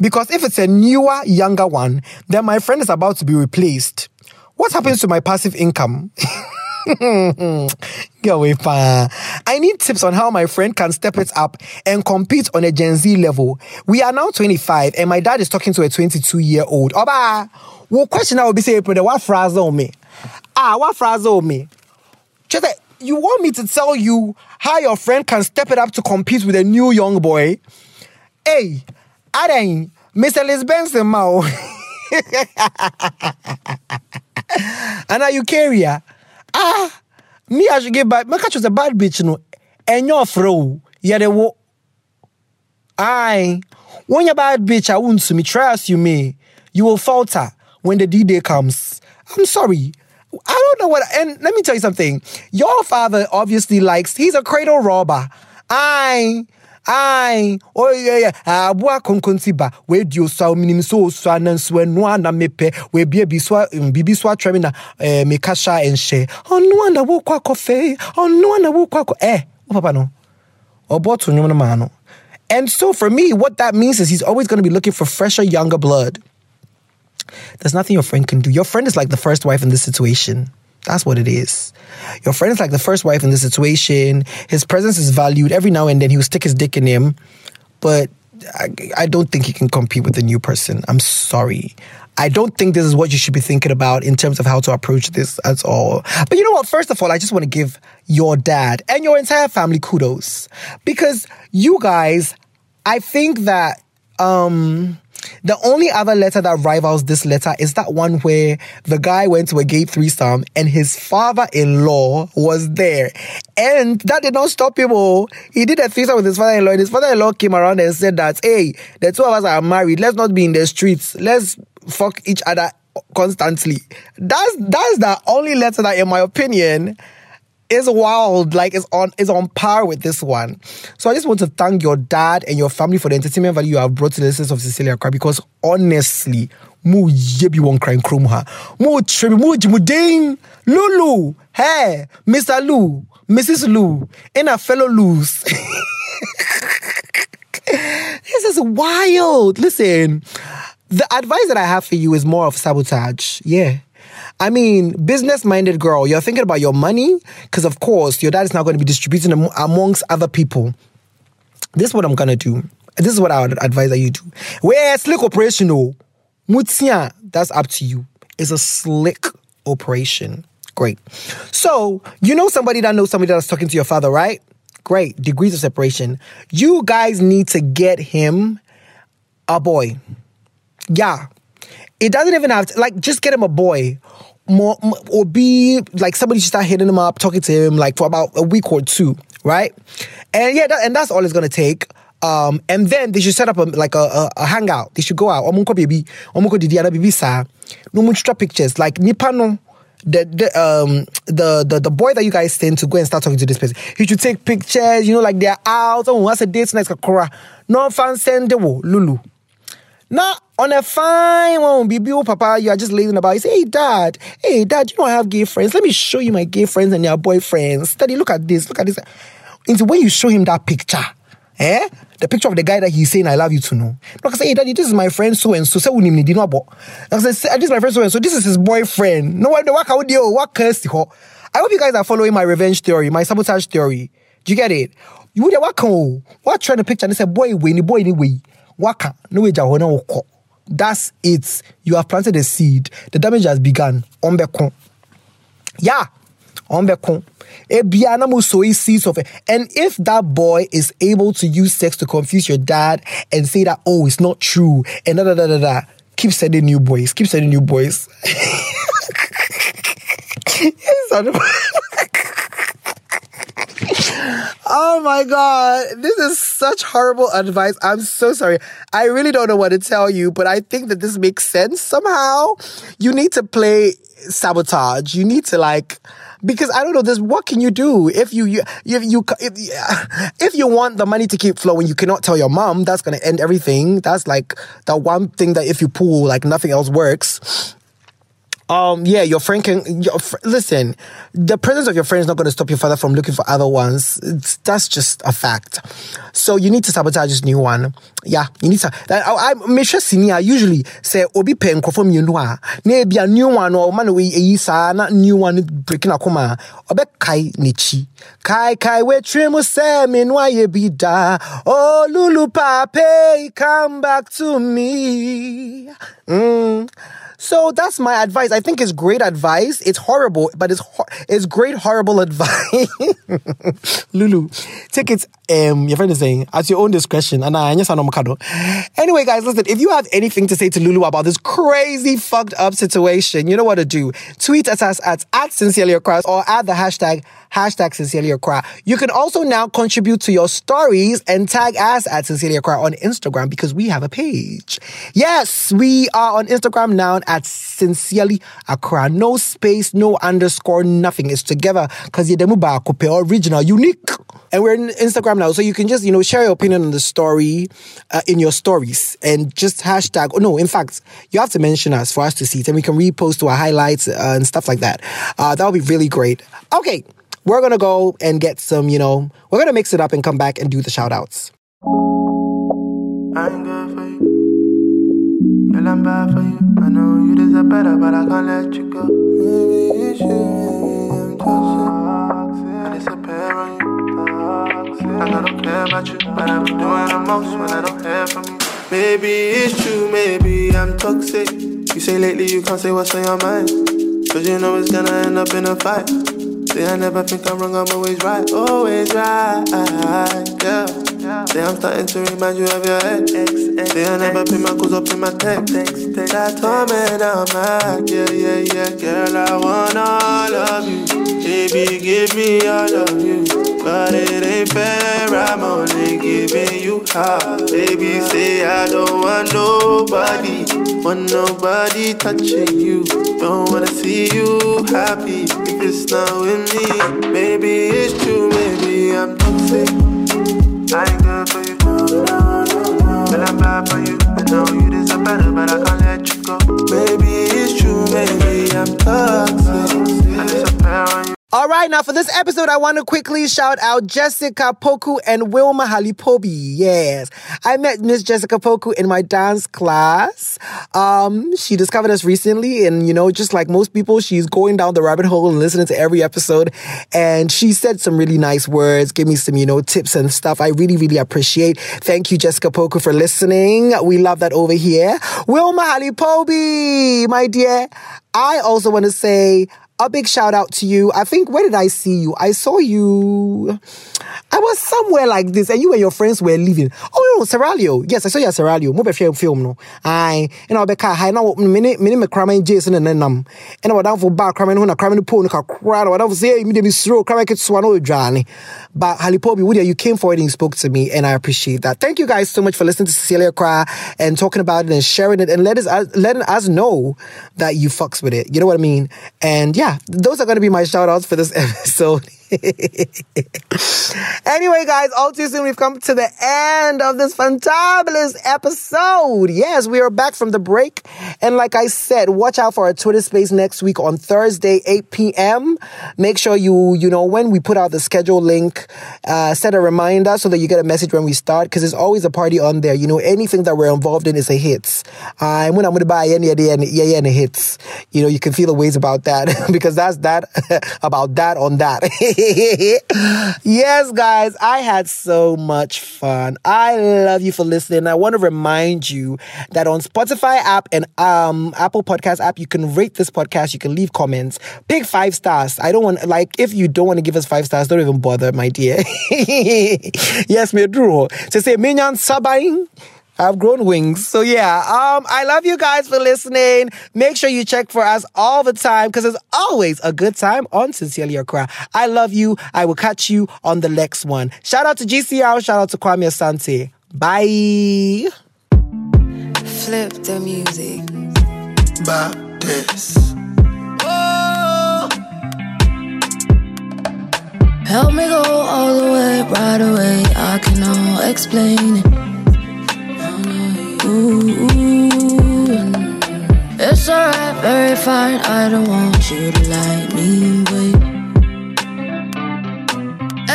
Because if it's a newer, younger one, then my friend is about to be replaced. What happens to my passive income? Go pa. I need tips on how my friend can step it up and compete on a Gen Z level. We are now 25 and my dad is talking to a 22 year old. Oba, what question I will be saying, what phrase on me? Ah, what phrase on me? Just you want me to tell you how your friend can step it up to compete with a new young boy? Hey, Adan, Mr. Liz Benson, Mao. and are you carrier? Ah, me I should get back. My catch was a bad bitch, no. And your yeah, they wo. Aye, when you're bad bitch, I won't me. Try as you may, you will falter when the D day comes. I'm sorry. I don't know what. And let me tell you something. Your father obviously likes. He's a cradle robber. Aye. Ai, oh yeah yeah. Aboa konkonti ba. We di osa minim so osa na nso enu ana mepe. We bia bi so bibi so na eh me kasha enhye. Onu ana wo kwa kofe. Onu ana wo kwa ko eh. O papa no. Obo to no. And so for me, what that means is he's always going to be looking for fresher, younger blood. There's nothing your friend can do. Your friend is like the first wife in this situation. That's what it is. Your friend is like the first wife in this situation. His presence is valued. Every now and then he will stick his dick in him. But I, I don't think he can compete with the new person. I'm sorry. I don't think this is what you should be thinking about in terms of how to approach this at all. But you know what? First of all, I just want to give your dad and your entire family kudos because you guys, I think that um the only other letter that rivals this letter is that one where the guy went to a gay threesome and his father-in-law was there. And that did not stop him. Oh, he did a threesome with his father-in-law and his father-in-law came around and said that, hey, the two of us are married. Let's not be in the streets. Let's fuck each other constantly. That's, that's the only letter that, in my opinion, is wild. Like it's on is on par with this one. So I just want to thank your dad and your family for the entertainment value you have brought to the listeners of Sincerely Accra because honestly, mu yebi one crying chrome ha. Mu tribi mu jimuding. Lulu. Hey, Mr. Lou, Mrs. Lou, and our fellow Lou's. this is wild. Listen, the advice that I have for you is more of sabotage. Yeah. I mean, business minded girl, you're thinking about your money because, of course, your dad is now going to be distributing am- amongst other people. This is what I'm going to do. This is what I would advise that you do. Where slick operation, Mutia, that's up to you. It's a slick operation. Great. So, you know somebody that knows somebody that's talking to your father, right? Great. Degrees of separation. You guys need to get him a boy. Yeah. It doesn't even have to, like, just get him a boy. More, or be like somebody should start hitting him up, talking to him like for about a week or two, right? And yeah, that, and that's all it's gonna take. Um, and then they should set up a, like a, a, a hangout. They should go out. Omunko baby, omunko didi ana baby sa. No much pictures. Like nipa no. The, the um the, the the boy that you guys tend to go and start talking to this person. He should take pictures. You know, like they're out. Oh, what's a date night? Kakora. No fan send the Lulu. Now, on a fine one, baby, oh, papa, you are just lazing about. You say, hey, dad, hey, dad, you know I have gay friends. Let me show you my gay friends and their boyfriends. Daddy, look at this, look at this. Into when you show him that picture, eh? The picture of the guy that he's saying, I love you to know. Like I say, hey, daddy, this is my friend so and so. Say, we need not Like I say, this is my friend so and so. This is his boyfriend. No, what, what, what, what, curse, I hope you guys are following my revenge theory, my sabotage theory. Do you get it? You would what can what trying to picture and say, boy, way, boy, anyway. Waka, no way, jahona woko. That's it. You have planted a seed. The damage has begun. Ombeko. Yeah. Ombeko. Ebia na mo sow seeds of it. And if that boy is able to use sex to confuse your dad and say that, oh, it's not true, and da da da da da, keep sending new boys. Keep sending new boys. Oh my God. This is such horrible advice. I'm so sorry. I really don't know what to tell you, but I think that this makes sense somehow. You need to play sabotage. You need to like, because I don't know this. What can you do if you you if you if, if you want the money to keep flowing? You cannot tell your mom. That's gonna end everything. That's like the one thing that if you pull, like nothing else works. Um, yeah, your friend can, your, fr- listen, the presence of your friend is not going to stop your father from looking for other ones. It's, that's just a fact. So you need to sabotage this new one. Yeah, you need to, I, I, make sure senior usually say, obi pen from you know, maybe a new one or man we e sa na new one breaking a coma, obe kai nichi. Kai kai we trim se me no ye be da. Oh, Lulu Pape, come back to me. Mm. So that's my advice. I think it's great advice. It's horrible, but it's hor- it's great horrible advice. Lulu, take it. Um, your friend is saying at your own discretion. And I just Anyway, guys, listen. If you have anything to say to Lulu about this crazy fucked up situation, you know what to do. Tweet at us at at sincerely Accra or add the hashtag hashtag sincerely Accra. You can also now contribute to your stories and tag us at sincerely Accra on Instagram because we have a page. Yes, we are on Instagram now at sincerely Accra. No space, no underscore, nothing. It's together because you're the original, unique. And we're in Instagram now, so you can just, you know, share your opinion on the story uh, in your stories and just hashtag. Oh, no, in fact, you have to mention us for us to see it and we can repost to our highlights uh, and stuff like that. Uh, that would be really great. Okay, we're gonna go and get some, you know, we're gonna mix it up and come back and do the shout outs. Girl, I'm bad for you. I know you deserve better, but I can't let you go. Maybe it's you. I'm toxic. I disappear on you. Toxic. I don't care about you, but I be doing the most when I don't. Maybe it's true, maybe I'm toxic. You say lately you can't say what's on your mind. Cause you know it's gonna end up in a fight. Say I never think I'm wrong, I'm always right, always right, yeah. Say I'm starting to remind you of your ex. Say I never put my calls up in my text. That torment I'm mad, yeah, yeah, yeah. Girl, I want all of you. Baby, give me all of you. But it ain't fair, I'm only giving you half. Baby, say I don't want nobody. Want nobody touching you. Don't wanna see you happy it's not with me. Maybe it's true, maybe I'm now for this episode, I want to quickly shout out Jessica Poku and Wilma Halipobi. Yes, I met Miss Jessica Poku in my dance class. Um, she discovered us recently, and you know, just like most people, she's going down the rabbit hole and listening to every episode. And she said some really nice words, gave me some, you know, tips and stuff. I really, really appreciate. Thank you, Jessica Poku, for listening. We love that over here. Wilma Halipobi, my dear. I also want to say a big shout out to you. I think, where did I see you? I saw you. I was somewhere like this, and you and your friends were leaving. Oh, no, Serralio. Yes, I saw you at Serralio. Mo be film no. Aye. And I'll be car high now. Mini, mini, me Jason and then um. And I was down for bar cramming when I cramming the pool, no crowd. I was say immediately slow cramming it swano Johnny. But Halipobi, Woody, you came forward and you spoke to me, and I appreciate that. Thank you guys so much for listening to Sincerely Accra and talking about it and sharing it and let us letting us know that you fucks with it. You know what I mean? And yeah, those are going to be my shout outs for this episode. anyway, guys, all too soon we've come to the end of this fantabulous episode. Yes, we are back from the break. And like I said, watch out for our Twitter space next week on Thursday, 8 p.m. Make sure you, you know, when we put out the schedule link, uh, set a reminder so that you get a message when we start because there's always a party on there. You know, anything that we're involved in is a hit. Uh, and when I'm going to buy any idea, yeah, yeah, and hits, you know, you can feel the ways about that because that's that about that on that. yes, guys, I had so much fun. I love you for listening. I want to remind you that on Spotify app and um, Apple Podcast app, you can rate this podcast. You can leave comments. Pick five stars. I don't want like if you don't want to give us five stars, don't even bother, my dear. yes, me draw. To say minyan sabaing. I've grown wings. So yeah, um, I love you guys for listening. Make sure you check for us all the time because it's always a good time on Sincerely Accra. I love you. I will catch you on the next one. Shout out to GCR. Shout out to Kwame Asante. Bye. Flip the music. Baptist. Help me go all the way, right away. I cannot explain it. Ooh, it's alright, very fine. I don't want you to like me, wait.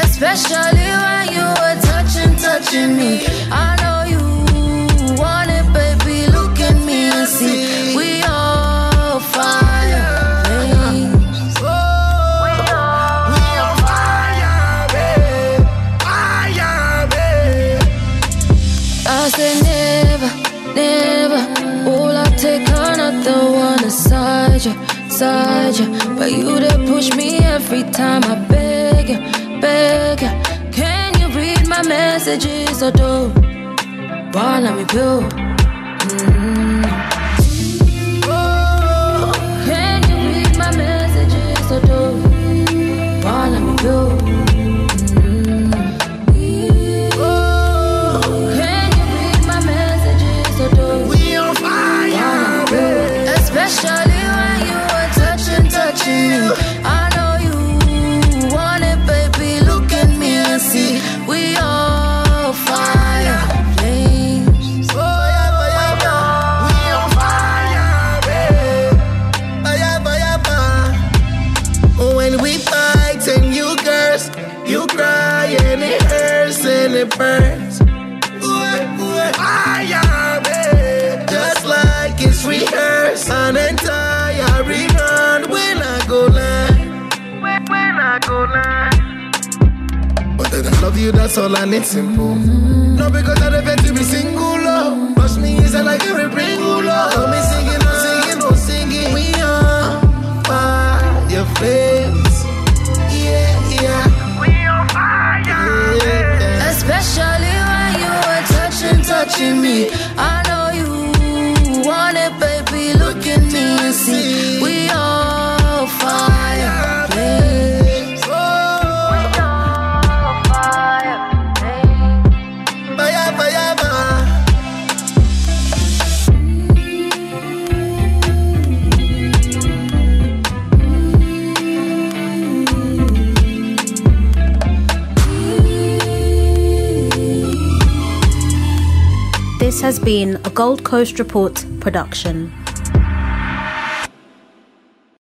Especially when you were touching, touching me. I you, you. But you that push me every time I beg you, beg you. Can you read my messages or do? Why let me build? Mm. Simple. Gold Coast Report production.